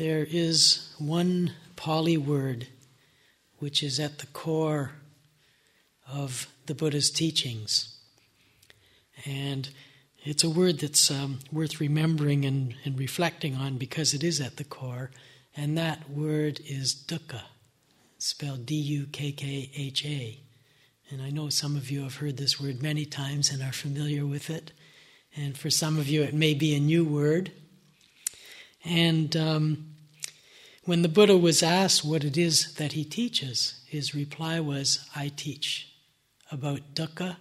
there is one Pali word which is at the core of the Buddha's teachings. And it's a word that's um, worth remembering and, and reflecting on because it is at the core, and that word is dukkha, spelled D U K K H A. And I know some of you have heard this word many times and are familiar with it. And for some of you, it may be a new word. And um, when the Buddha was asked what it is that he teaches, his reply was, I teach about dukkha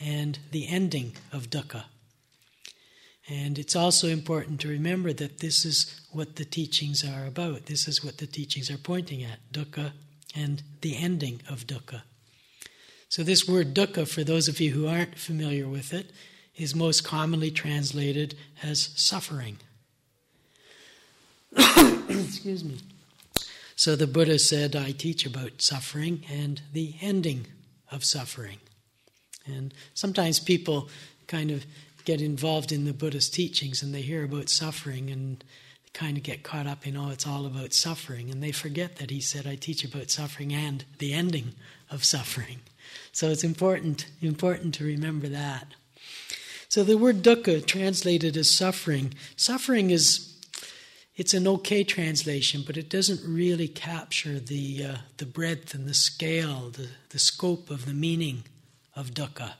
and the ending of dukkha. And it's also important to remember that this is what the teachings are about. This is what the teachings are pointing at dukkha and the ending of dukkha. So, this word dukkha, for those of you who aren't familiar with it, is most commonly translated as suffering. Excuse me. So the Buddha said, I teach about suffering and the ending of suffering. And sometimes people kind of get involved in the Buddhist teachings and they hear about suffering and kind of get caught up in, oh, it's all about suffering. And they forget that he said, I teach about suffering and the ending of suffering. So it's important, important to remember that. So the word dukkha, translated as suffering, suffering is it's an okay translation, but it doesn't really capture the uh, the breadth and the scale, the, the scope of the meaning of dukkha.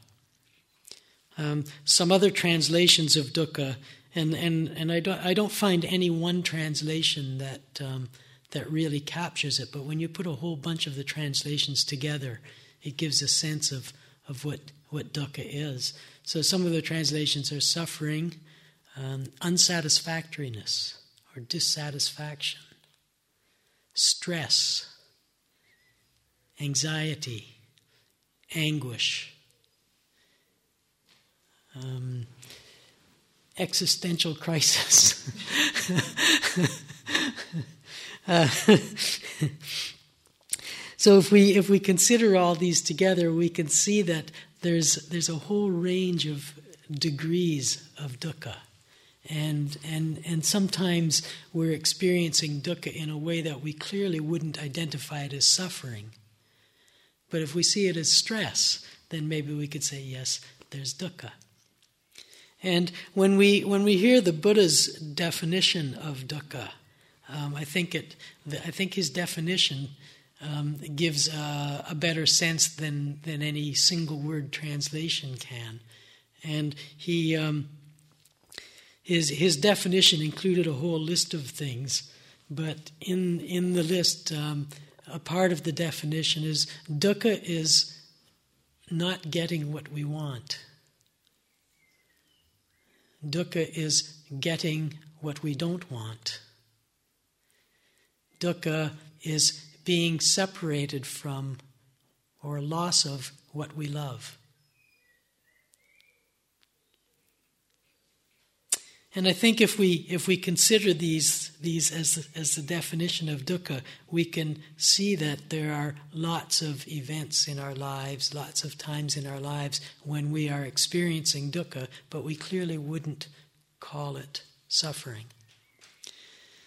Um, some other translations of dukkha, and, and, and I, don't, I don't find any one translation that, um, that really captures it, but when you put a whole bunch of the translations together, it gives a sense of, of what, what dukkha is. So some of the translations are suffering, um, unsatisfactoriness or dissatisfaction, stress, anxiety, anguish, um, existential crisis. uh, so if we if we consider all these together, we can see that there's there's a whole range of degrees of dukkha. And, and, and sometimes we're experiencing dukkha in a way that we clearly wouldn't identify it as suffering. But if we see it as stress, then maybe we could say, yes, there's dukkha. And when we, when we hear the Buddha's definition of dukkha, um, I, think it, I think his definition um, gives a, a, better sense than, than any single word translation can. And he, um, his, his definition included a whole list of things, but in, in the list, um, a part of the definition is dukkha is not getting what we want. Dukkha is getting what we don't want. Dukkha is being separated from or loss of what we love. And I think if we if we consider these these as as the definition of dukkha, we can see that there are lots of events in our lives, lots of times in our lives when we are experiencing dukkha, but we clearly wouldn't call it suffering.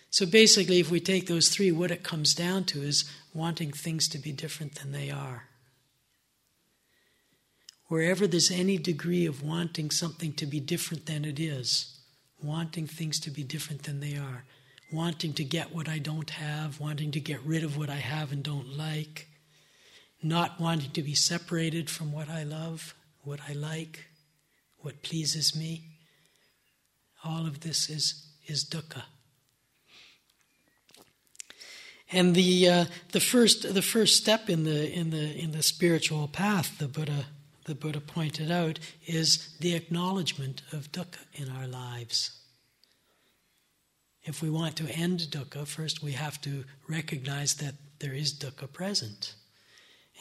So basically, if we take those three, what it comes down to is wanting things to be different than they are. Wherever there's any degree of wanting something to be different than it is, wanting things to be different than they are, wanting to get what I don't have, wanting to get rid of what I have and don't like, not wanting to be separated from what I love, what I like, what pleases me. All of this is, is dukkha. And the uh, the first the first step in the in the in the spiritual path, the Buddha the Buddha pointed out is the acknowledgement of dukkha in our lives. If we want to end dukkha, first we have to recognize that there is dukkha present.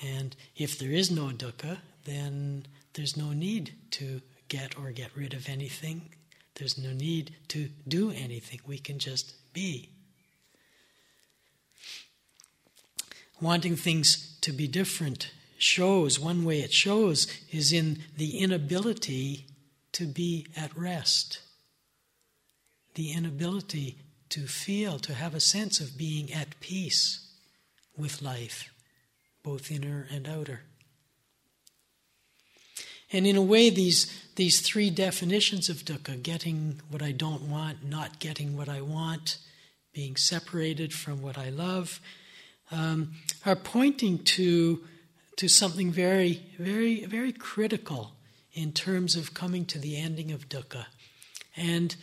And if there is no dukkha, then there's no need to get or get rid of anything. There's no need to do anything. We can just be. Wanting things to be different shows, one way it shows is in the inability to be at rest, the inability to feel, to have a sense of being at peace with life, both inner and outer. And in a way, these, these three definitions of dukkha getting what I don't want, not getting what I want, being separated from what I love um, are pointing to, to something very, very, very critical in terms of coming to the ending of dukkha. And,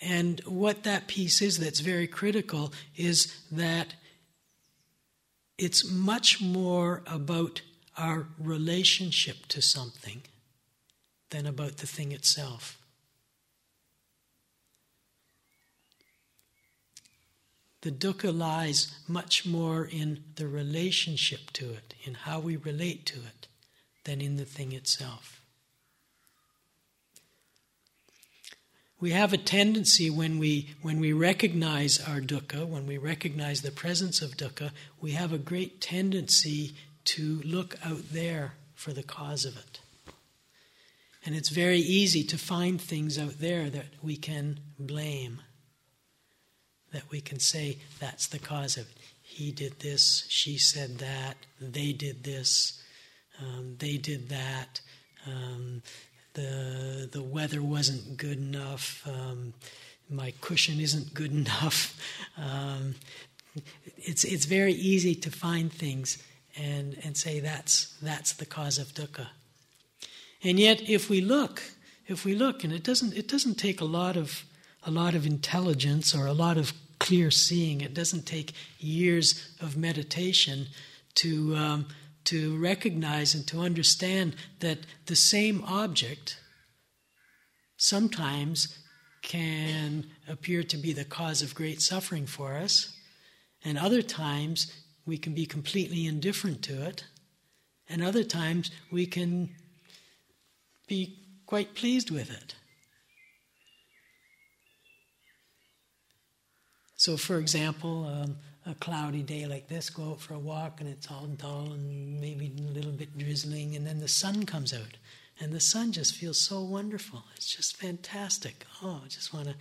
and what that piece is that's very critical is that it's much more about our relationship to something than about the thing itself. The dukkha lies much more in the relationship to it, in how we relate to it, than in the thing itself. We have a tendency when we, when we recognize our dukkha, when we recognize the presence of dukkha, we have a great tendency to look out there for the cause of it. And it's very easy to find things out there that we can blame that we can say that's the cause of it. He did this, she said that, they did this, um, they did that, um, the, the weather wasn't good enough, um, my cushion isn't good enough. Um, it's, it's very easy to find things and, and say that's, that's the cause of dukkha. And yet, if we look, if we look, and it doesn't, it doesn't take a lot of a lot of intelligence or a lot of clear seeing. It doesn't take years of meditation to, um, to recognize and to understand that the same object sometimes can appear to be the cause of great suffering for us, and other times we can be completely indifferent to it, and other times we can be quite pleased with it. So, for example, um, a cloudy day like this, go out for a walk and it's all dull and maybe a little bit drizzling, and then the sun comes out. And the sun just feels so wonderful. It's just fantastic. Oh, I just want to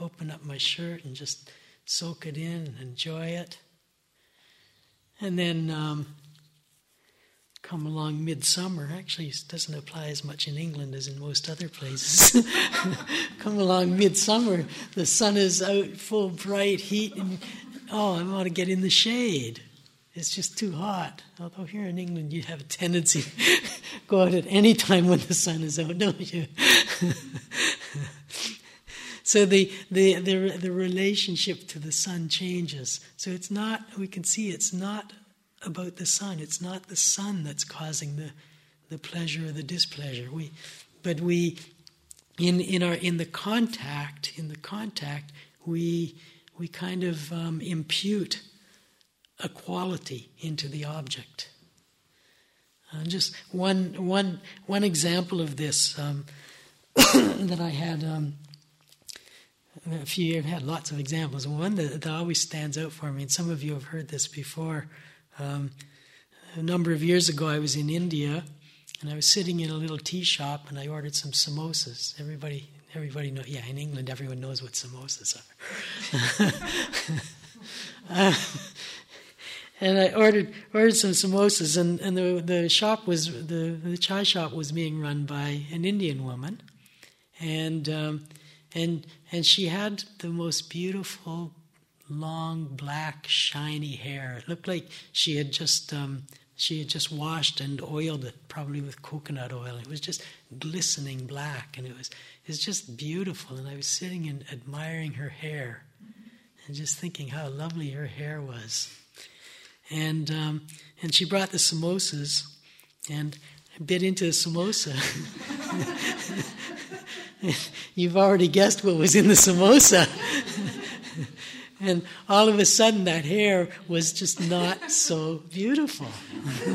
open up my shirt and just soak it in and enjoy it. And then um, come along midsummer. Actually, it doesn't apply as much in England as in most other places. come along midsummer, the sun is out full bright heat, and oh, I want to get in the shade. It's just too hot. Although here in England, you have a tendency go out at any time when the sun is out, don't you? so the, the, the, the relationship to the sun changes. So it's not, we can see it's not about the sun. It's not the sun that's causing the, the pleasure or the displeasure. We, but we, in, in, our, in the contact, in the contact, we, we kind of um, impute a quality into the object. Uh, just one, one, one example of this um, that I had um, a few, I've had lots of examples. One that, that always stands out for me, and some of you have heard this before, um, a number of years ago, I was in India, and I was sitting in a little tea shop, and I ordered some samosas. Everybody, everybody know. Yeah, in England, everyone knows what samosas are. uh, and I ordered ordered some samosas, and, and the the shop was the the chai shop was being run by an Indian woman, and um, and and she had the most beautiful long black shiny hair. It looked like she had just um, she had just washed and oiled it, probably with coconut oil. It was just glistening black, and it was it was just beautiful. And I was sitting and admiring her hair, and just thinking how lovely her hair was. And um, and she brought the samosas, and I bit into the samosa. You've already guessed what was in the samosa. And all of a sudden, that hair was just not so beautiful.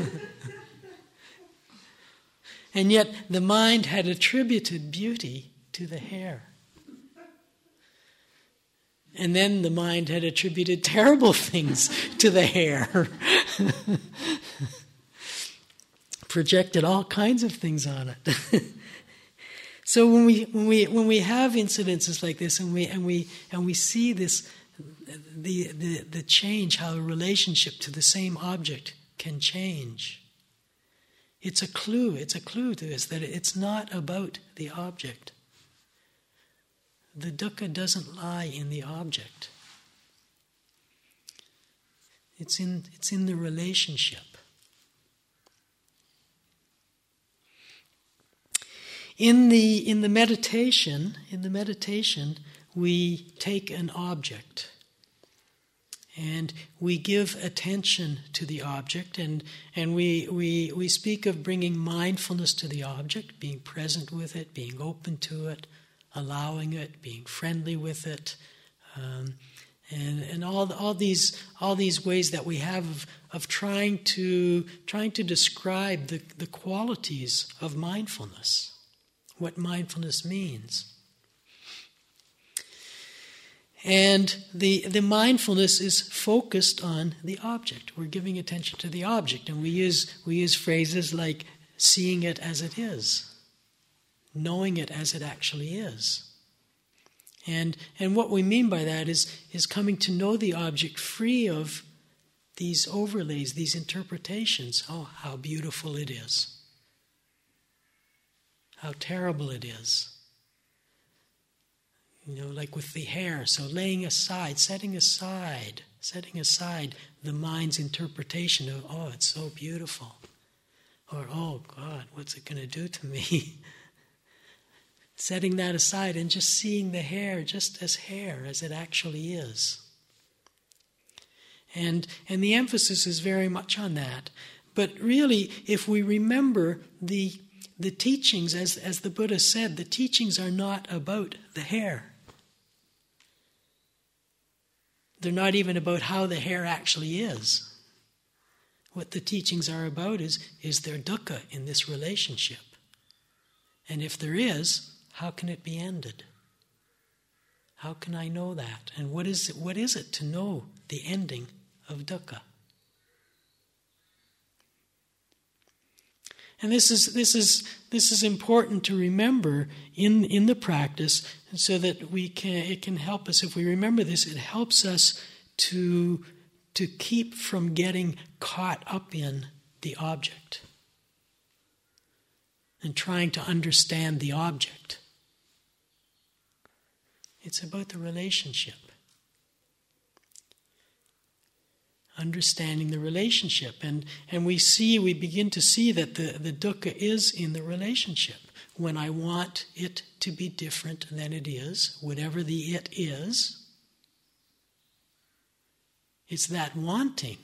and yet, the mind had attributed beauty to the hair. And then the mind had attributed terrible things to the hair. Projected all kinds of things on it. so when we when we when we have incidences like this and we and we and we see this the, the, the change, how a relationship to the same object can change. It's a clue, it's a clue to this that it's not about the object. The dukkha doesn't lie in the object. It's in, it's in the relationship. In the, in the meditation, in the meditation, we take an object and we give attention to the object and, and we, we, we speak of bringing mindfulness to the object, being present with it, being open to it, allowing it, being friendly with it, um, and, and all, all, these, all these ways that we have of, of trying, to, trying to describe the, the qualities of mindfulness, what mindfulness means. And the, the mindfulness is focused on the object. We're giving attention to the object. And we use, we use phrases like seeing it as it is, knowing it as it actually is. And, and what we mean by that is, is coming to know the object free of these overlays, these interpretations. Oh, how beautiful it is. How terrible it is. You know, like with the hair. So laying aside, setting aside, setting aside the mind's interpretation of, oh, it's so beautiful. Or, oh, God, what's it going to do to me? setting that aside and just seeing the hair just as hair as it actually is. And, and the emphasis is very much on that. But really, if we remember the, the teachings, as, as the Buddha said, the teachings are not about the hair. They're not even about how the hair actually is. What the teachings are about is is there dukkha in this relationship? And if there is, how can it be ended? How can I know that? And what is it, what is it to know the ending of dukkha? And this is, this is, this is important to remember in, in the practice so that we can, it can help us. If we remember this, it helps us to, to keep from getting caught up in the object and trying to understand the object. It's about the relationship. Understanding the relationship. And, and we see, we begin to see that the, the dukkha is in the relationship. When I want it to be different than it is, whatever the it is, it's that wanting.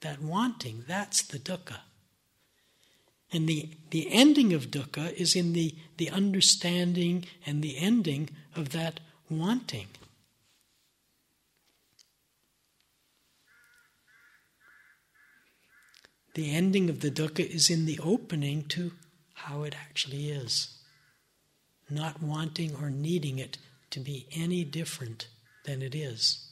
That wanting, that's the dukkha. And the, the ending of dukkha is in the, the understanding and the ending of that wanting. The ending of the dukkha is in the opening to how it actually is, not wanting or needing it to be any different than it is.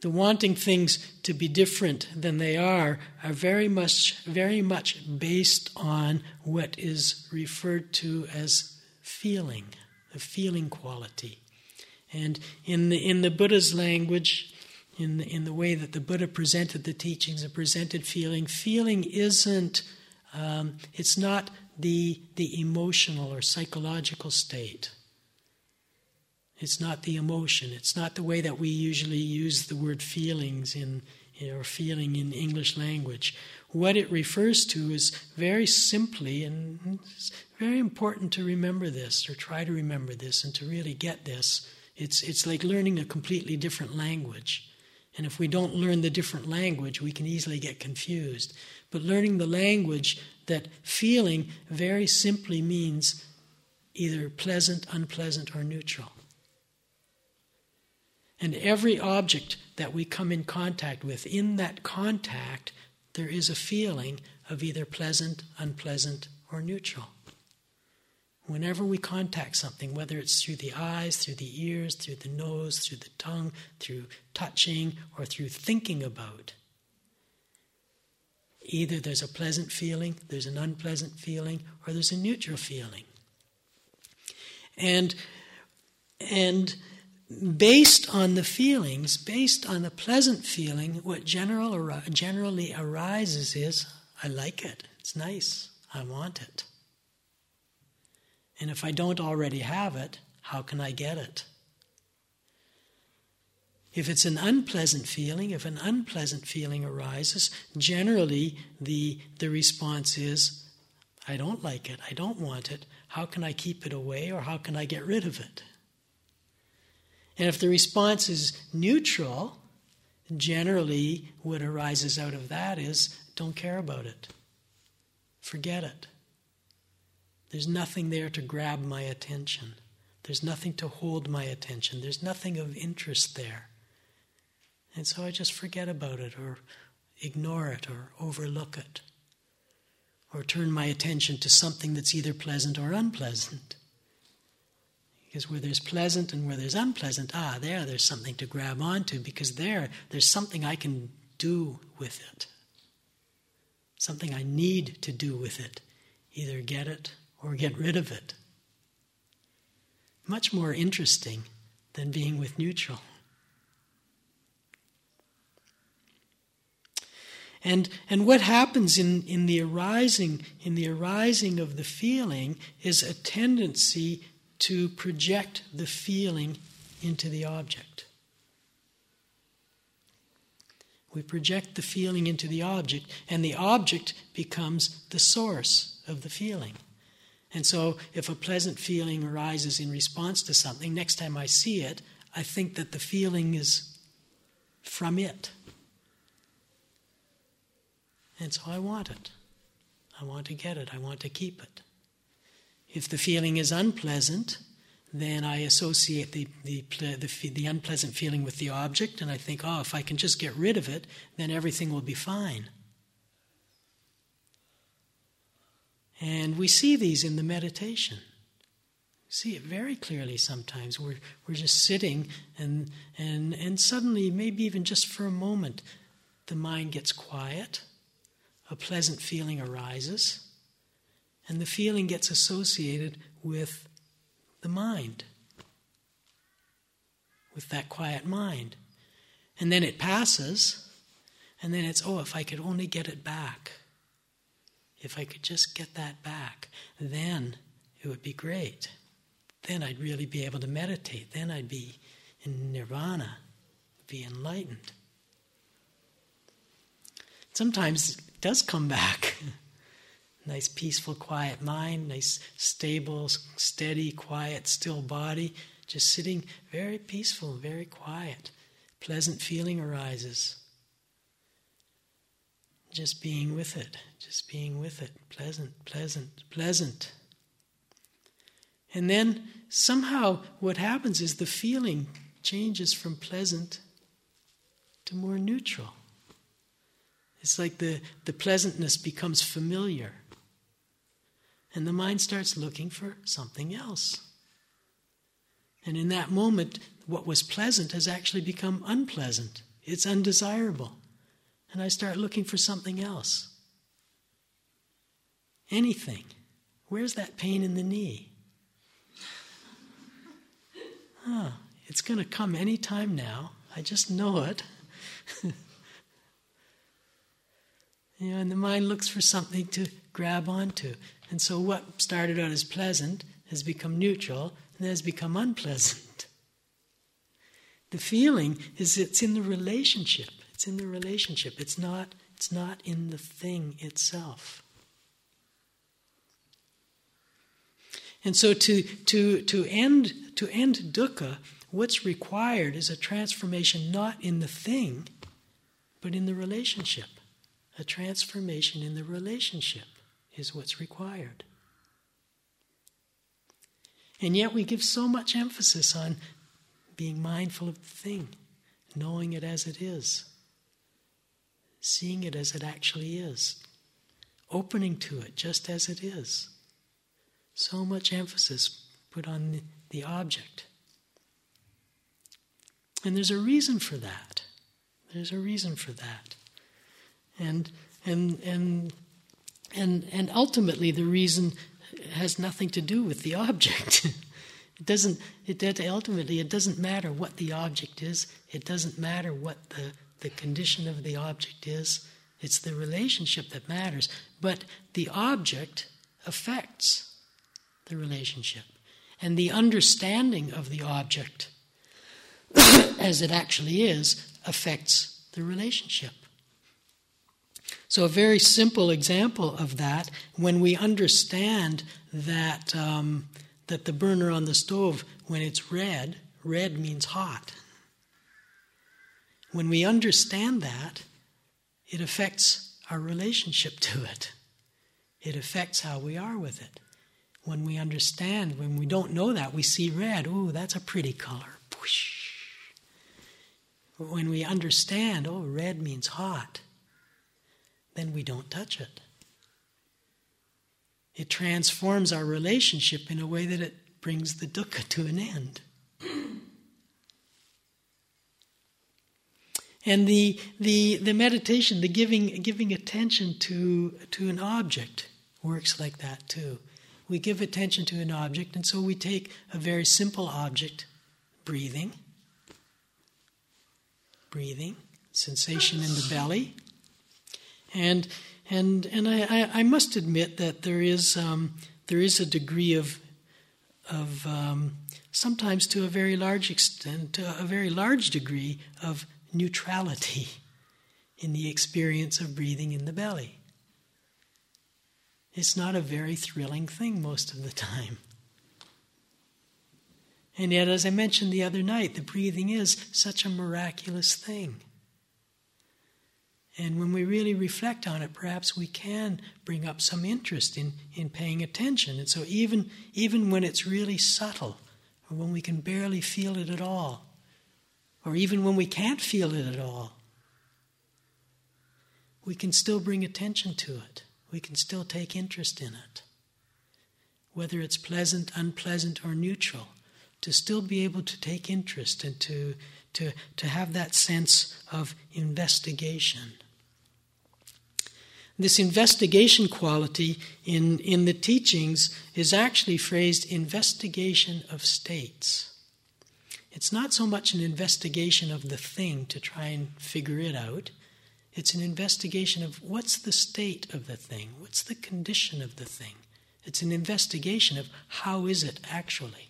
the wanting things to be different than they are are very much very much based on what is referred to as feeling the feeling quality and in the in the buddha's language in the, in the way that the buddha presented the teachings and presented feeling feeling isn't um, it's not the the emotional or psychological state it's not the emotion. It's not the way that we usually use the word feelings in or feeling in English language. What it refers to is very simply, and it's very important to remember this or try to remember this and to really get this. It's, it's like learning a completely different language. And if we don't learn the different language, we can easily get confused. But learning the language that feeling very simply means either pleasant, unpleasant, or neutral. And every object that we come in contact with, in that contact, there is a feeling of either pleasant, unpleasant, or neutral. Whenever we contact something, whether it's through the eyes, through the ears, through the nose, through the tongue, through touching, or through thinking about, Either there's a pleasant feeling, there's an unpleasant feeling, or there's a neutral feeling. And, and based on the feelings, based on the pleasant feeling, what general, generally arises is I like it, it's nice, I want it. And if I don't already have it, how can I get it? If it's an unpleasant feeling, if an unpleasant feeling arises, generally the, the response is, I don't like it, I don't want it. How can I keep it away or how can I get rid of it? And if the response is neutral, generally what arises out of that is, don't care about it, forget it. There's nothing there to grab my attention. There's nothing to hold my attention. There's nothing of interest there. And so I just forget about it or ignore it or overlook it or turn my attention to something that's either pleasant or unpleasant. Because where there's pleasant and where there's unpleasant, ah, there, there's something to grab onto because there, there's something I can do with it. Something I need to do with it. Either get it or get rid of it. Much more interesting than being with neutral. And, and what happens in, in, the arising, in the arising of the feeling is a tendency to project the feeling into the object. We project the feeling into the object, and the object becomes the source of the feeling. And so, if a pleasant feeling arises in response to something, next time I see it, I think that the feeling is from it. And so I want it. I want to get it. I want to keep it. If the feeling is unpleasant, then I associate the, the, the, the, unpleasant feeling with the object, and I think, oh, if I can just get rid of it, then everything will be fine. And we see these in the meditation. See it very clearly sometimes. We're, we're just sitting, and, and, and suddenly, maybe even just for a moment, the mind gets quiet a pleasant feeling arises, and the feeling gets associated with the mind, with that quiet mind. And then it passes, and then it's, oh, if I could only get it back, if I could just get that back, then it would be great. Then I'd really be able to meditate. Then I'd be in nirvana, be enlightened. Sometimes it does come back. nice, peaceful, quiet mind, nice, stable, steady, quiet, still body, just sitting very peaceful, very quiet. Pleasant feeling arises. Just being with it, just being with it. Pleasant, pleasant, pleasant. And then somehow what happens is the feeling changes from pleasant to more neutral. It's like the, the pleasantness becomes familiar. And the mind starts looking for something else. And in that moment, what was pleasant has actually become unpleasant. It's undesirable. And I start looking for something else. Anything. Where's that pain in the knee? Oh, it's going to come any time now. I just know it. You know, and the mind looks for something to grab onto. And so what started out as pleasant has become neutral and has become unpleasant. The feeling is it's in the relationship. It's in the relationship. It's not, it's not in the thing itself. And so to, to, to, end, to end dukkha, what's required is a transformation not in the thing, but in the relationship. A transformation in the relationship is what's required. And yet we give so much emphasis on being mindful of the thing, knowing it as it is, seeing it as it actually is, opening to it just as it is. So much emphasis put on the, object. And there's a reason for that. There's a reason for that. And and and and and ultimately the reason has nothing to do with the object. it doesn't. It ultimately it doesn't matter what the object is. It doesn't matter what the the condition of the object is. It's the relationship that matters. But the object affects the relationship, and the understanding of the object as it actually is affects the relationship. So, a very simple example of that, when we understand that, um, that the burner on the stove, when it's red, red means hot. When we understand that, it affects our relationship to it. It affects how we are with it. When we understand, when we don't know that, we see red. Ooh, that's a pretty color. When we understand, oh, red means hot, then we don't touch it. It transforms our relationship in a way that it brings the dukkha to an end. And the, the, the meditation, the giving, giving attention to, to an object, works like that too. We give attention to an object, and so we take a very simple object, breathing, breathing, sensation in the belly, and and and I, I, must admit that there is um, there is a degree of of um, sometimes to a very large extent, to a very large degree of neutrality in the experience of breathing in the belly. It's not a very thrilling thing most of the time. And yet, as I mentioned the other night, the breathing is such a miraculous thing. And when we really reflect on it, perhaps we can bring up some interest in, in paying attention. And so, even, even when it's really subtle, or when we can barely feel it at all, or even when we can't feel it at all, we can still bring attention to it. We can still take interest in it. Whether it's pleasant, unpleasant, or neutral, to still be able to take interest and to, to, to have that sense of investigation. This investigation quality in, in the teachings is actually phrased investigation of states. It's not so much an investigation of the thing to try and figure it out. It's an investigation of what's the state of the thing, what's the condition of the thing. It's an investigation of how is it actually.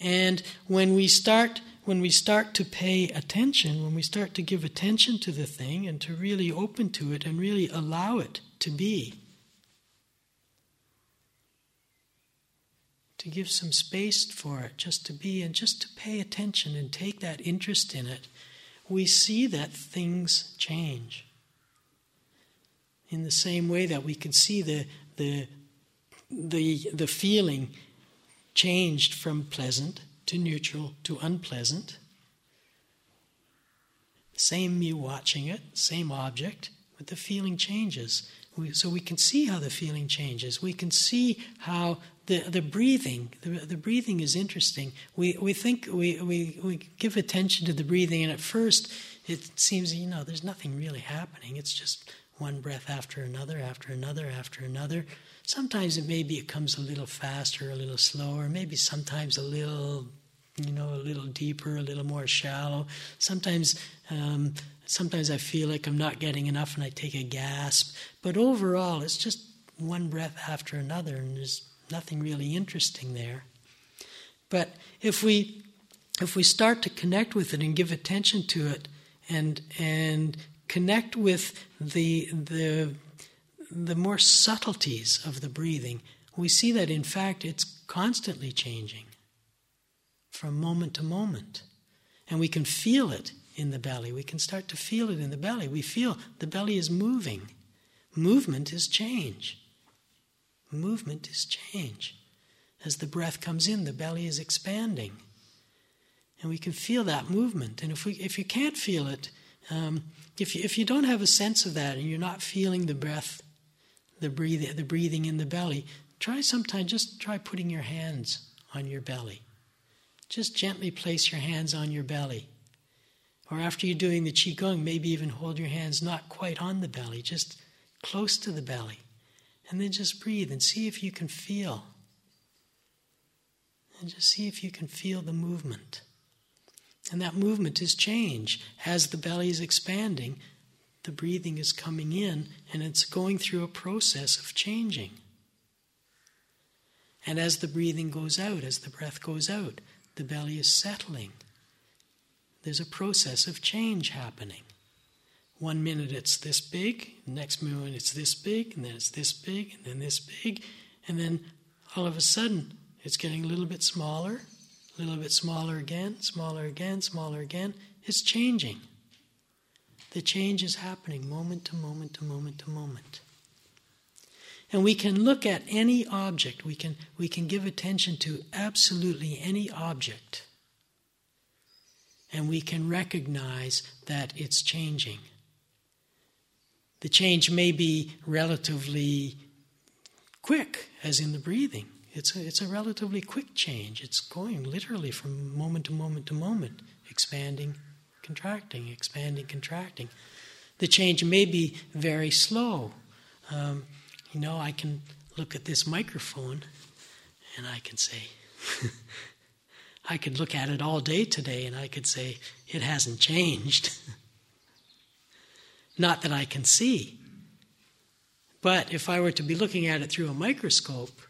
And when we start when we start to pay attention, when we start to give attention to the thing and to really open to it and really allow it to be, to give some space for it just to be and just to pay attention and take that interest in it, we see that things change. In the same way that we can see the, the, the, the feeling changed from pleasant to neutral to unpleasant. Same me watching it, same object, but the feeling changes. We, so we can see how the feeling changes. We can see how the, the breathing, the, the breathing is interesting. We, we think, we, we, we give attention to the breathing, and at first it seems, you know, there's nothing really happening. It's just one breath after another, after another, after another. Sometimes it maybe it comes a little faster, a little slower, maybe sometimes a little, you know, a little deeper, a little more shallow. Sometimes, um, sometimes I feel like I'm not getting enough, and I take a gasp. But overall, it's just one breath after another, and there's nothing really interesting there. But if we if we start to connect with it and give attention to it, and and connect with the the the more subtleties of the breathing, we see that in fact it's constantly changing from moment to moment. And we can feel it in the belly. We can start to feel it in the belly. We feel the belly is moving. Movement is change. Movement is change. As the breath comes in, the belly is expanding. And we can feel that movement. And if, we, if you can't feel it, um, if, you, if you don't have a sense of that and you're not feeling the breath the breathing, the breathing in the belly, try sometime just try putting your hands on your belly. Just gently place your hands on your belly. Or after you're doing the Qigong, maybe even hold your hands not quite on the belly, just close to the belly. And then just breathe and see if you can feel. And just see if you can feel the movement. And that movement is change. As the belly is expanding, the breathing is coming in and it's going through a process of changing. And as the breathing goes out, as the breath goes out, the belly is settling. There's a process of change happening. One minute it's this big, next minute it's this big, and then it's this big, and then this big, and then all of a sudden it's getting a little bit smaller, a little bit smaller again, smaller again, smaller again. It's changing. The change is happening moment to moment to moment to moment. And we can look at any object, we can, we can give attention to absolutely any object, and we can recognize that it's changing. The change may be relatively quick, as in the breathing. It's a, it's a relatively quick change. It's going literally from moment to moment to moment, expanding, contracting, expanding, contracting. The change may be very slow. Um, you know, I can look at this microphone and I can say, I could look at it all day today and I could say, it hasn't changed. Not that I can see. But if I were to be looking at it through a microscope,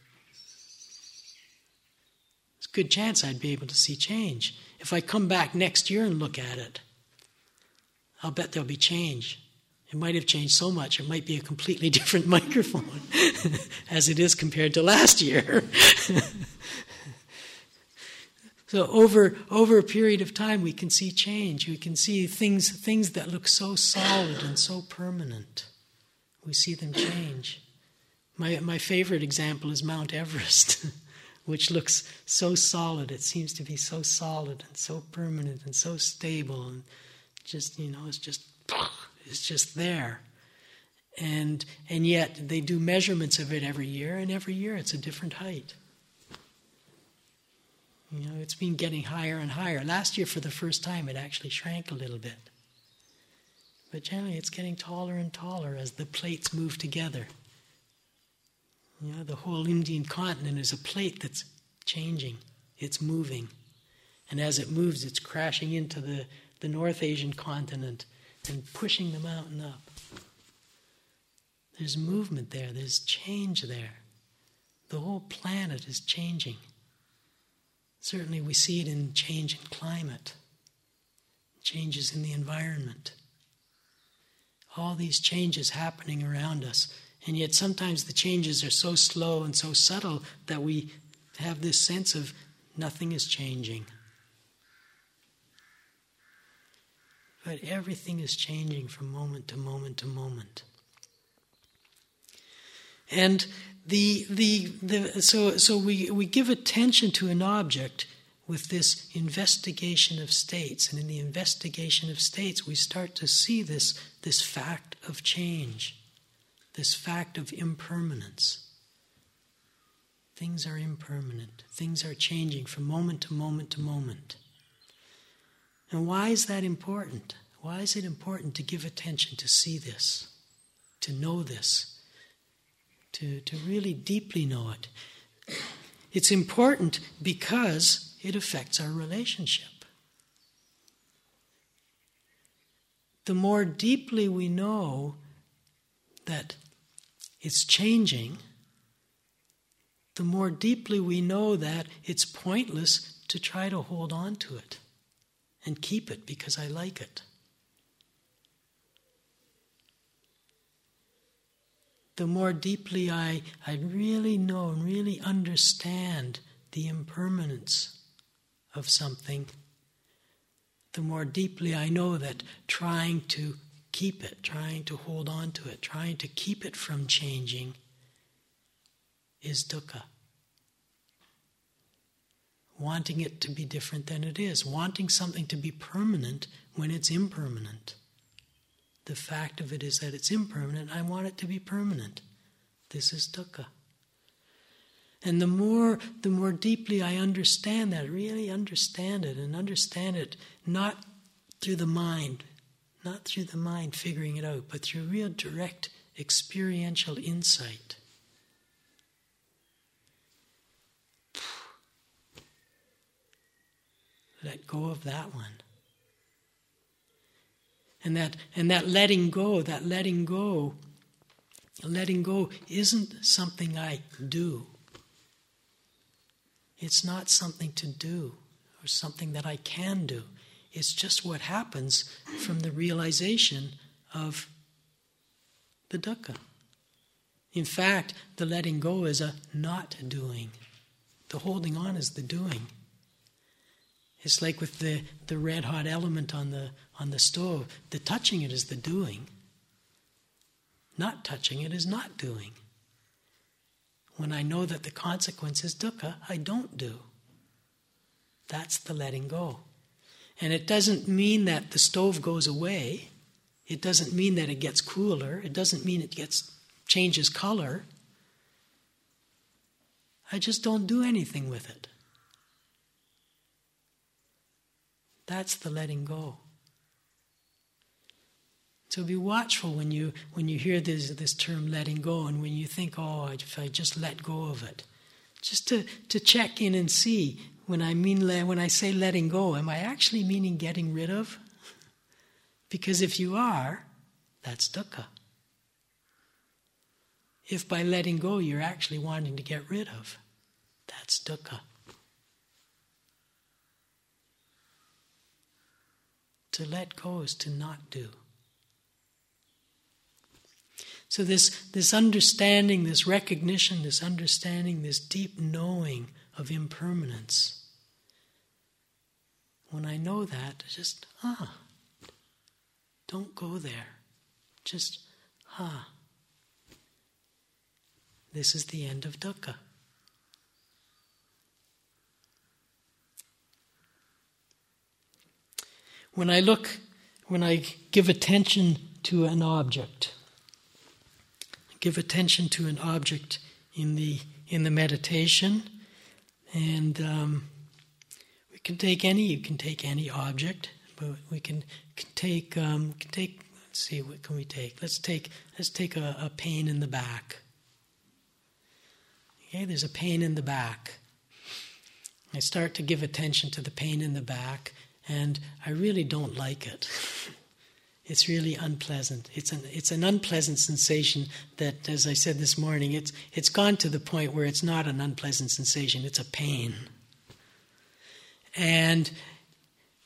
it's a good chance I'd be able to see change. If I come back next year and look at it, I'll bet there'll be change. It might have changed so much, it might be a completely different microphone as it is compared to last year. so over, over a period of time we can see change. We can see things, things that look so solid and so permanent. We see them change. My, my favorite example is Mount Everest, which looks so solid. It seems to be so solid and so permanent and so stable and just, you know, it's just it's just there. And, and yet they do measurements of it every year, and every year it's a different height. You know, it's been getting higher and higher. Last year, for the first time, it actually shrank a little bit. But generally, it's getting taller and taller as the plates move together. You know, the whole Indian continent is a plate that's changing, it's moving. And as it moves, it's crashing into the, the North Asian continent and pushing the mountain up. There's movement there, there's change there. The whole planet is changing. Certainly, we see it in change in climate, changes in the environment. All these changes happening around us. And yet, sometimes the changes are so slow and so subtle that we have this sense of nothing is changing. But everything is changing from moment to moment to moment. And the, the, the, so, so we, we give attention to an object with this investigation of states. And in the investigation of states, we start to see this, this fact of change, this fact of impermanence. Things are impermanent, things are changing from moment to moment to moment. And why is that important? Why is it important to give attention to see this, to know this, to, to really deeply know it? It's important because it affects our relationship. The more deeply we know that it's changing, the more deeply we know that it's pointless to try to hold on to it and keep it because I like it. The more deeply I, I really know and really understand the impermanence of something, the more deeply I know that trying to keep it, trying to hold on to it, trying to keep it from changing is dukkha wanting it to be different than it is, wanting something to be permanent when it's impermanent. The fact of it is that it's impermanent. I want it to be permanent. This is dukkha. And the more, the more deeply I understand that, really understand it, and understand it not through the mind, not through the mind figuring it out, but through real direct experiential insight. Let go of that one. And that, and that letting go, that letting go, letting go isn't something I do. It's not something to do or something that I can do. It's just what happens from the realization of the dukkha. In fact, the letting go is a not doing. The holding on is the doing. It's like with the, the red hot element on the, on the stove. The touching it is the doing. Not touching it is not doing. When I know that the consequence is dukkha, I don't do. That's the letting go. And it doesn't mean that the stove goes away. It doesn't mean that it gets cooler. It doesn't mean it gets changes color. I just don't do anything with it. That's the letting go. So be watchful when you when you hear this this term letting go and when you think, oh, if I just let go of it. Just to, to check in and see when I mean when I say letting go, am I actually meaning getting rid of? Because if you are, that's dukkha. If by letting go you're actually wanting to get rid of, that's dukkha. To let go is to not do. So, this, this understanding, this recognition, this understanding, this deep knowing of impermanence. When I know that, just, ah, don't go there. Just, ah. This is the end of dukkha. When I look, when I give attention to an object, give attention to an object in the in the meditation, and um, we can take any. You can take any object, but we can, can take um, can take. Let's see, what can we take? Let's take let's take a, a pain in the back. Okay, there's a pain in the back. I start to give attention to the pain in the back, and I really don't like it. it's really unpleasant. It's an, it's an unpleasant sensation that, as I said this morning, it's, it's gone to the point where it's not an unpleasant sensation, it's a pain. And,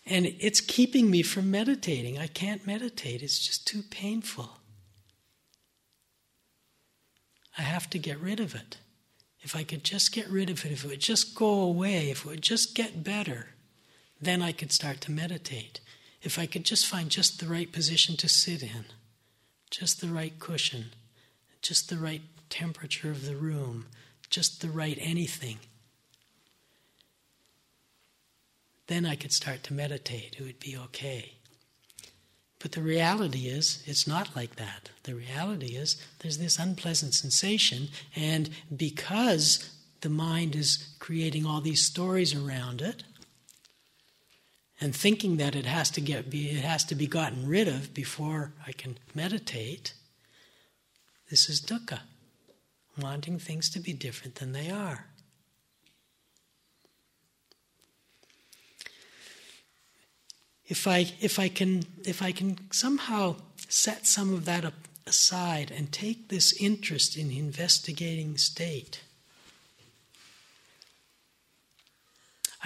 and it's keeping me from meditating. I can't meditate, it's just too painful. I have to get rid of it. If I could just get rid of it, if it would just go away, if it would just get better, then I could start to meditate. If I could just find just the right position to sit in, just the right cushion, just the right temperature of the room, just the right anything, then I could start to meditate. It would be okay. But the reality is, it's not like that. The reality is, there's this unpleasant sensation, and because the mind is creating all these stories around it, and thinking that it has to get be, it has to be gotten rid of before I can meditate, this is dukkha, wanting things to be different than they are. If I if I can if I can somehow set some of that aside and take this interest in investigating state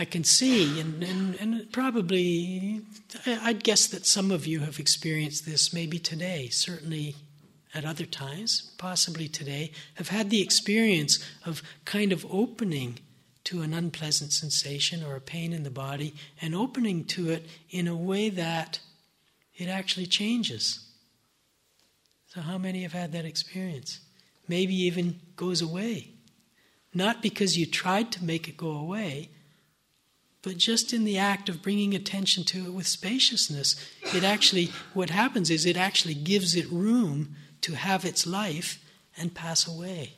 I can see, and, and, and probably, I'd guess that some of you have experienced this maybe today, certainly at other times, possibly today, have had the experience of kind of opening to an unpleasant sensation or a pain in the body and opening to it in a way that it actually changes. So, how many have had that experience? Maybe even goes away. Not because you tried to make it go away, but just in the act of bringing attention to it with spaciousness, it actually, what happens is it actually gives it room to have its life and pass away.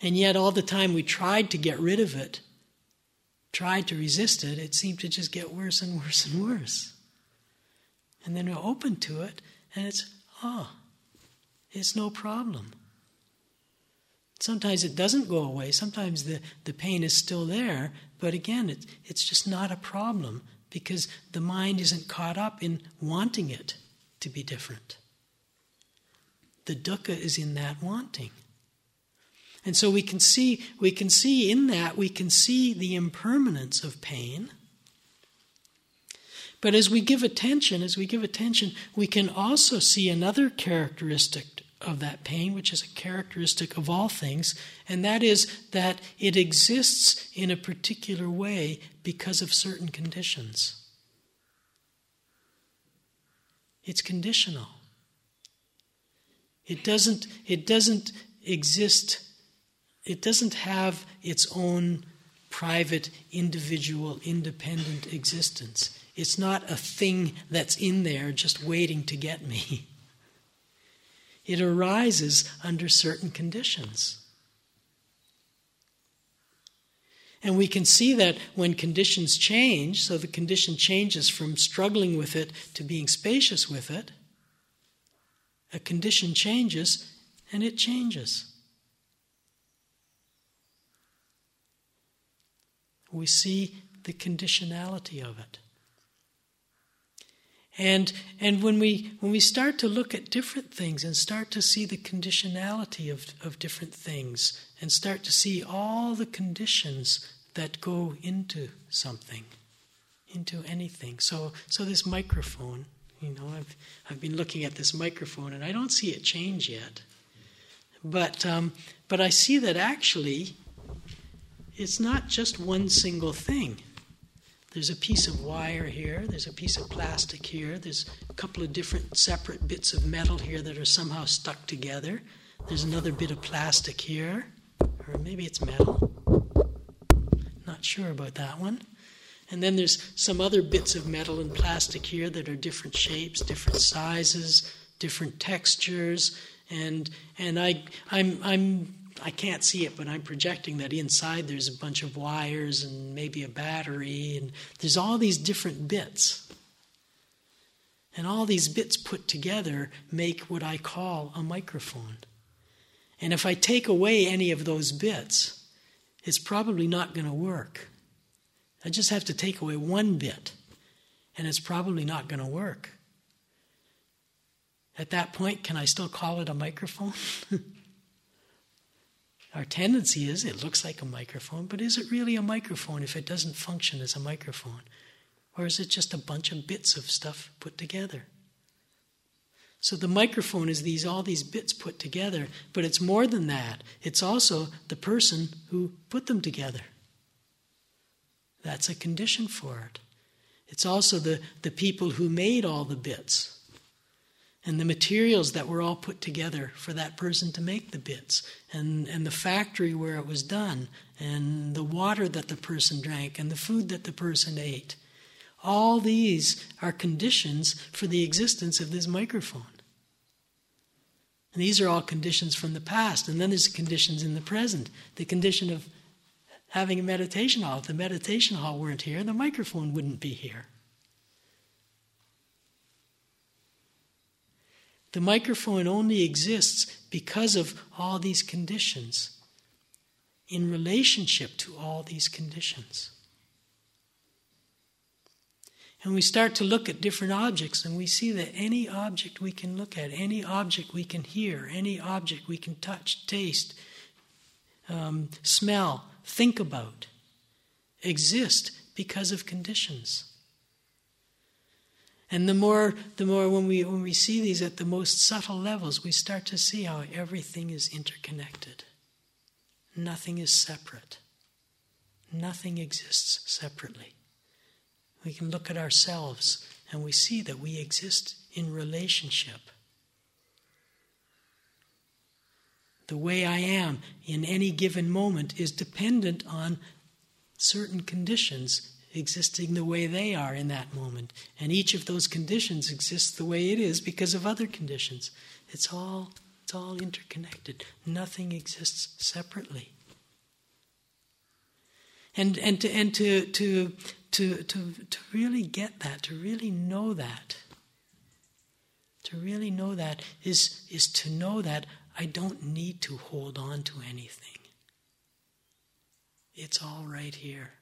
And yet, all the time we tried to get rid of it, tried to resist it, it seemed to just get worse and worse and worse. And then we're open to it, and it's, oh, it's no problem. Sometimes it doesn't go away. Sometimes the, the pain is still there. But again, it, it's just not a problem because the mind isn't caught up in wanting it to be different. The dukkha is in that wanting. And so we can see we can see in that we can see the impermanence of pain. But as we give attention, as we give attention, we can also see another characteristic of that pain, which is a characteristic of all things, and that is that it exists in a particular way because of certain conditions. It's conditional. It doesn't, it doesn't exist it doesn't have its own private, individual, independent existence. It's not a thing that's in there just waiting to get me. It arises under certain conditions. And we can see that when conditions change, so the condition changes from struggling with it to being spacious with it, a condition changes and it changes. We see the conditionality of it. And, and when, we, when we start to look at different things and start to see the conditionality of, of different things and start to see all the conditions that go into something, into anything. So, so this microphone, you know, I've, I've been looking at this microphone and I don't see it change yet. But, um, but I see that actually it's not just one single thing. There's a piece of wire here, there's a piece of plastic here, there's a couple of different separate bits of metal here that are somehow stuck together. There's another bit of plastic here, or maybe it's metal. Not sure about that one. And then there's some other bits of metal and plastic here that are different shapes, different sizes, different textures, and and I I'm I'm I can't see it, but I'm projecting that inside there's a bunch of wires and maybe a battery, and there's all these different bits. And all these bits put together make what I call a microphone. And if I take away any of those bits, it's probably not going to work. I just have to take away one bit, and it's probably not going to work. At that point, can I still call it a microphone? Our tendency is it looks like a microphone, but is it really a microphone if it doesn't function as a microphone? Or is it just a bunch of bits of stuff put together? So the microphone is these all these bits put together, but it's more than that. It's also the person who put them together. That's a condition for it. It's also the, the people who made all the bits and the materials that were all put together for that person to make the bits, and, and the factory where it was done, and the water that the person drank, and the food that the person ate. All these are conditions for the existence of this microphone. And these are all conditions from the past. And then there's conditions in the present. The condition of having a meditation hall. If the meditation hall weren't here, the microphone wouldn't be here. The microphone only exists because of all these conditions, in relationship to all these conditions. And we start to look at different objects, and we see that any object we can look at, any object we can hear, any object we can touch, taste, um, smell, think about, exist because of conditions. And the more, the more when we when we see these at the most subtle levels, we start to see how everything is interconnected. Nothing is separate. Nothing exists separately. We can look at ourselves and we see that we exist in relationship. The way I am in any given moment is dependent on certain conditions existing the way they are in that moment. And each of those conditions exists the way it is because of other conditions. It's all, it's all interconnected. Nothing exists separately. And, and, to, and to, to, to, to, to really get that, to really know that, to really know that is, is to know that I don't need to hold on to anything. It's all right here.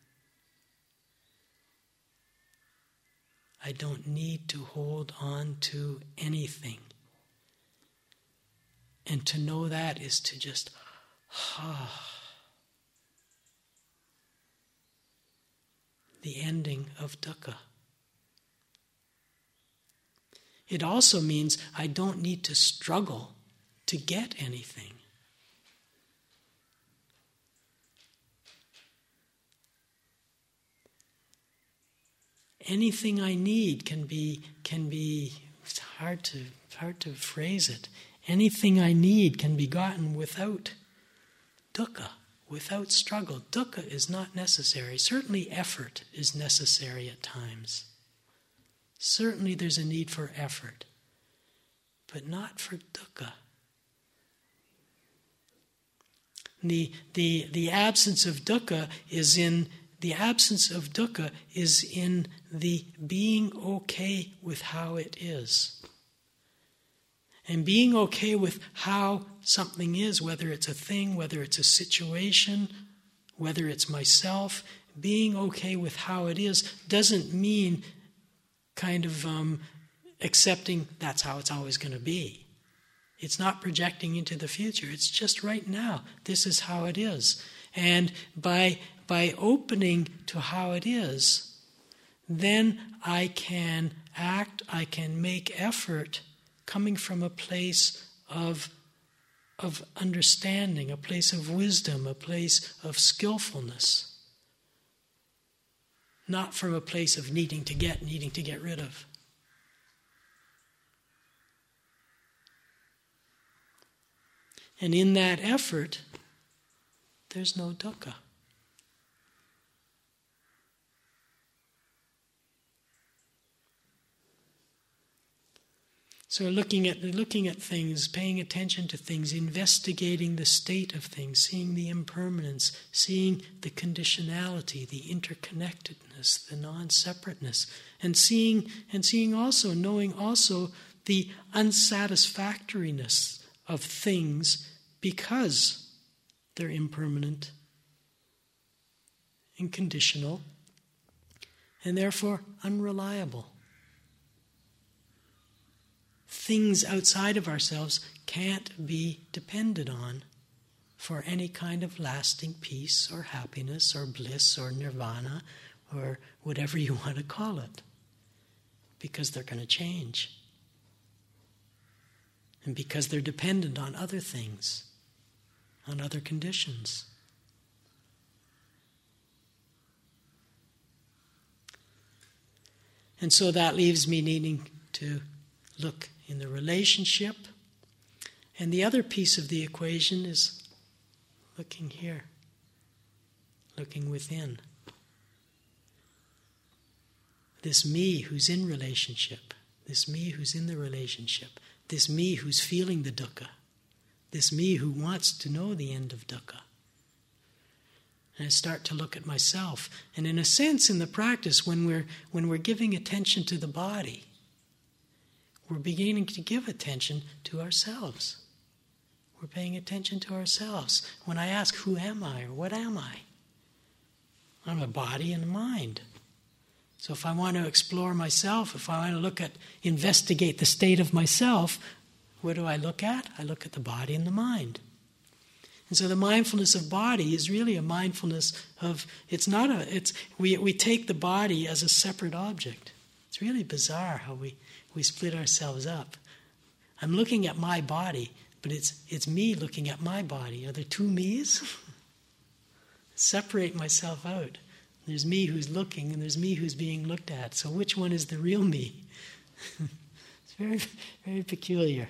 I don't need to hold on to anything. And to know that is to just, ah. the ending of dukkha. It also means I don't need to struggle to get anything. Anything I need can be can be it's hard to hard to phrase it. Anything I need can be gotten without dukkha, without struggle. Dukkha is not necessary. Certainly effort is necessary at times. Certainly there's a need for effort, but not for dukkha. The, the, the absence of dukkha is in the absence of dukkha is in the being okay with how it is. And being okay with how something is, whether it's a thing, whether it's a situation, whether it's myself, being okay with how it is doesn't mean kind of um, accepting that's how it's always going to be. It's not projecting into the future. It's just right now. This is how it is. And by, by opening to how it is, then I can act, I can make effort coming from a place of, of understanding, a place of wisdom, a place of skillfulness not from a place of needing to get, needing to get rid of. And in that effort, there's no dukkha. So looking at looking at things, paying attention to things, investigating the state of things, seeing the impermanence, seeing the conditionality, the interconnectedness, the non-separateness, and seeing and seeing also, knowing also the unsatisfactoriness of things because they're impermanent and conditional and therefore unreliable things outside of ourselves can't be depended on for any kind of lasting peace or happiness or bliss or nirvana or whatever you want to call it. Because they're going to change. And because they're dependent on other things, on other conditions. And so that leaves me needing to look in the relationship. And the other piece of the equation is looking here, looking within. This me who's in relationship, this me who's in the relationship, this me who's feeling the dukkha, this me who wants to know the end of dukkha. And I start to look at myself. And in a sense, in the practice, when we're, when we're giving attention to the body, we're beginning to give attention to ourselves. We're paying attention to ourselves. When I ask, Who am I? or What am I? I'm a body and a mind. So if I want to explore myself, if I want to look at, investigate the state of myself, what do I look at? I look at the body and the mind. And so the mindfulness of body is really a mindfulness of, it's not a, it's, we, we take the body as a separate object. It's really bizarre how we we split ourselves up. I'm looking at my body, but it's, it's me looking at my body. Are there two me's? Separate myself out. There's me who's looking, and there's me who's being looked at. So, which one is the real me? it's very, very peculiar.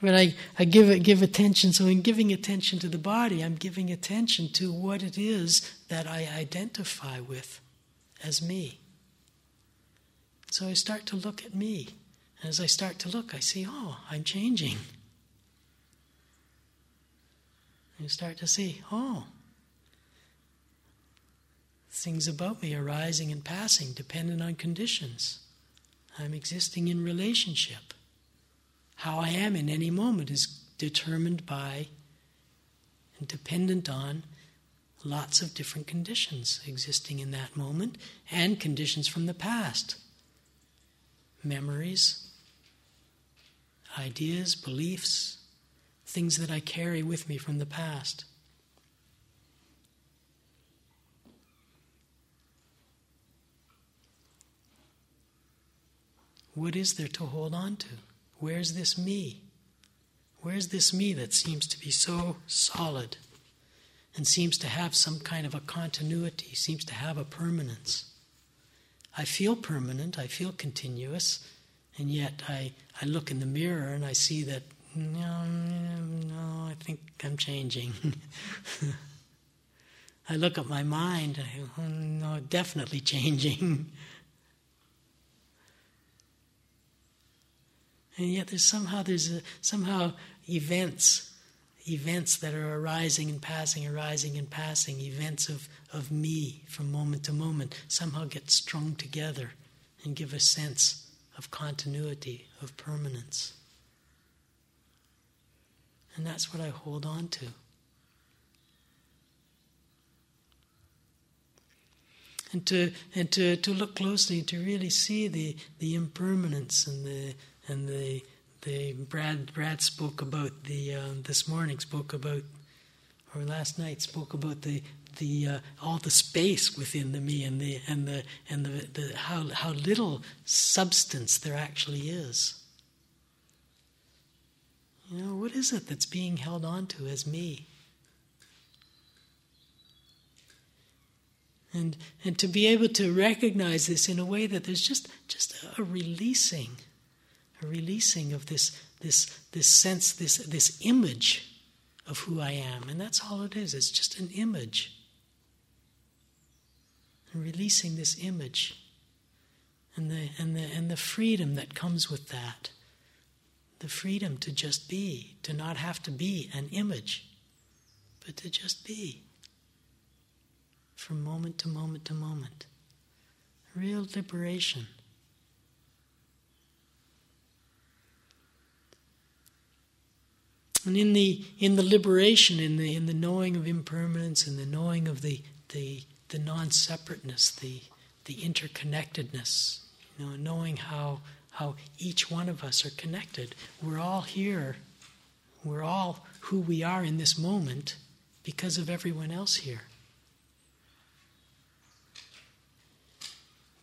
But I, I give, give attention. So, in giving attention to the body, I'm giving attention to what it is that I identify with as me. So I start to look at me. And As I start to look, I see, oh, I'm changing. You start to see, oh, things about me arising and passing, dependent on conditions. I'm existing in relationship. How I am in any moment is determined by and dependent on lots of different conditions existing in that moment and conditions from the past memories, ideas, beliefs, things that I carry with me from the past. What is there to hold on to? Where's this me? Where's this me that seems to be so solid and seems to have some kind of a continuity, seems to have a permanence? I feel permanent, I feel continuous, and yet I, I look in the mirror and I see that, no, no, I think I'm changing. I look at my mind, I, oh, no, definitely changing. and yet there's somehow there's a, somehow events events that are arising and passing arising and passing events of, of me from moment to moment somehow get strung together and give a sense of continuity of permanence. And that's what i hold on to. And to and to, to look closely to really see the, the impermanence and the and the the Brad Brad spoke about the uh, this morning spoke about or last night spoke about the the uh, all the space within the me and the and the and the, the how how little substance there actually is. You know, what is it that's being held on to as me? And and to be able to recognize this in a way that there's just just a releasing a releasing of this, this, this sense, this, this image of who I am. And that's all it is, it's just an image. And releasing this image and the, and, the, and the freedom that comes with that. The freedom to just be, to not have to be an image, but to just be from moment to moment to moment. Real liberation. And in the in the liberation, in the in the knowing of impermanence, and the knowing of the the the non-separateness, the the interconnectedness, you know, knowing how how each one of us are connected. We're all here. We're all who we are in this moment because of everyone else here.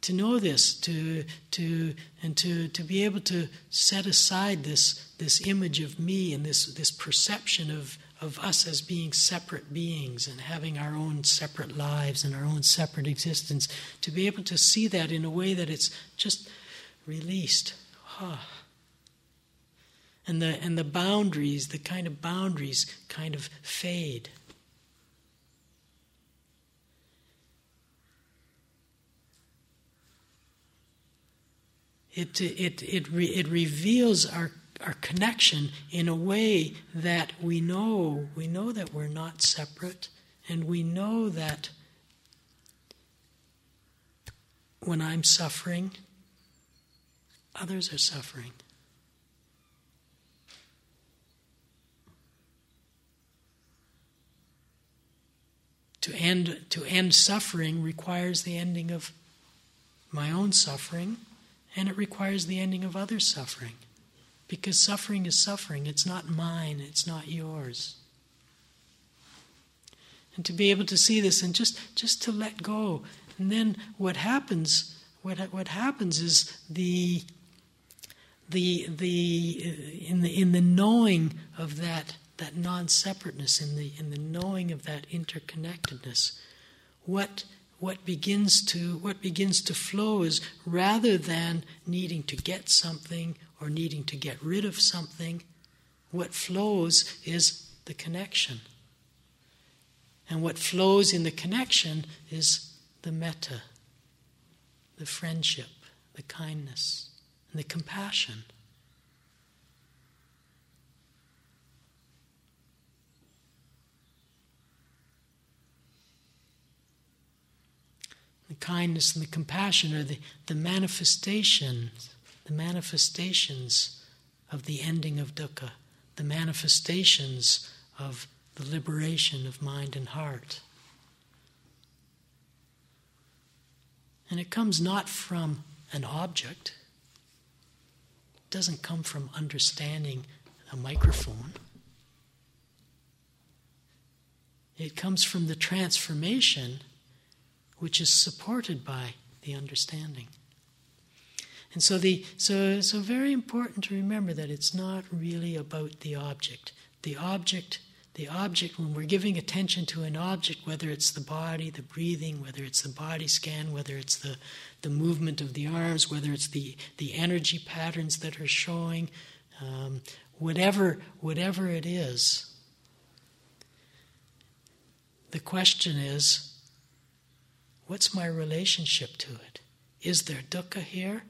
to know this, to, to, and to, to be able to set aside this, this image of me and this, this perception of, of us as being separate beings and having our own separate lives and our own separate existence, to be able to see that in a way that it's just released. And the, and the boundaries, the kind of boundaries, kind of fade. It, it, it, re, it reveals our, our connection in a way that we know, we know that we're not separate, and we know that when I'm suffering, others are suffering. To end, to end suffering requires the ending of my own suffering and it requires the ending of other suffering. Because suffering is suffering, it's not mine, it's not yours. And to be able to see this and just, just to let go. And then what happens, what, what happens is the, the, the, uh, in, the, in the knowing of that, that non separateness, in the, in the knowing of that interconnectedness, what what begins to what begins to flow is rather than needing to get something or needing to get rid of something what flows is the connection. And what flows in the connection is the metta the friendship the kindness and the compassion. The kindness and the compassion are the, the manifestations, the manifestations of the ending of dukkha, the manifestations of the liberation of mind and heart. And it comes not from an object, it doesn't come from understanding a microphone. It comes from the transformation which is supported by the understanding. And so the so so very important to remember that it's not really about the object. The object the object, when we're giving attention to an object, whether it's the body, the breathing, whether it's the body scan, whether it's the, the movement of the arms, whether it's the, the energy patterns that are showing, um, whatever, whatever it is, the question is what's my relationship to it? Is there dukkha here?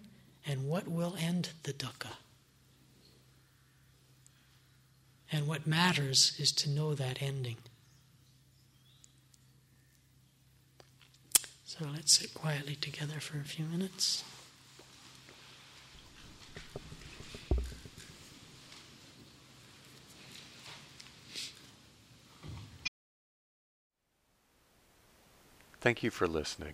And what will end the dukkha? And what matters is to know that ending. So let's sit quietly together for a few minutes. Thank you for listening.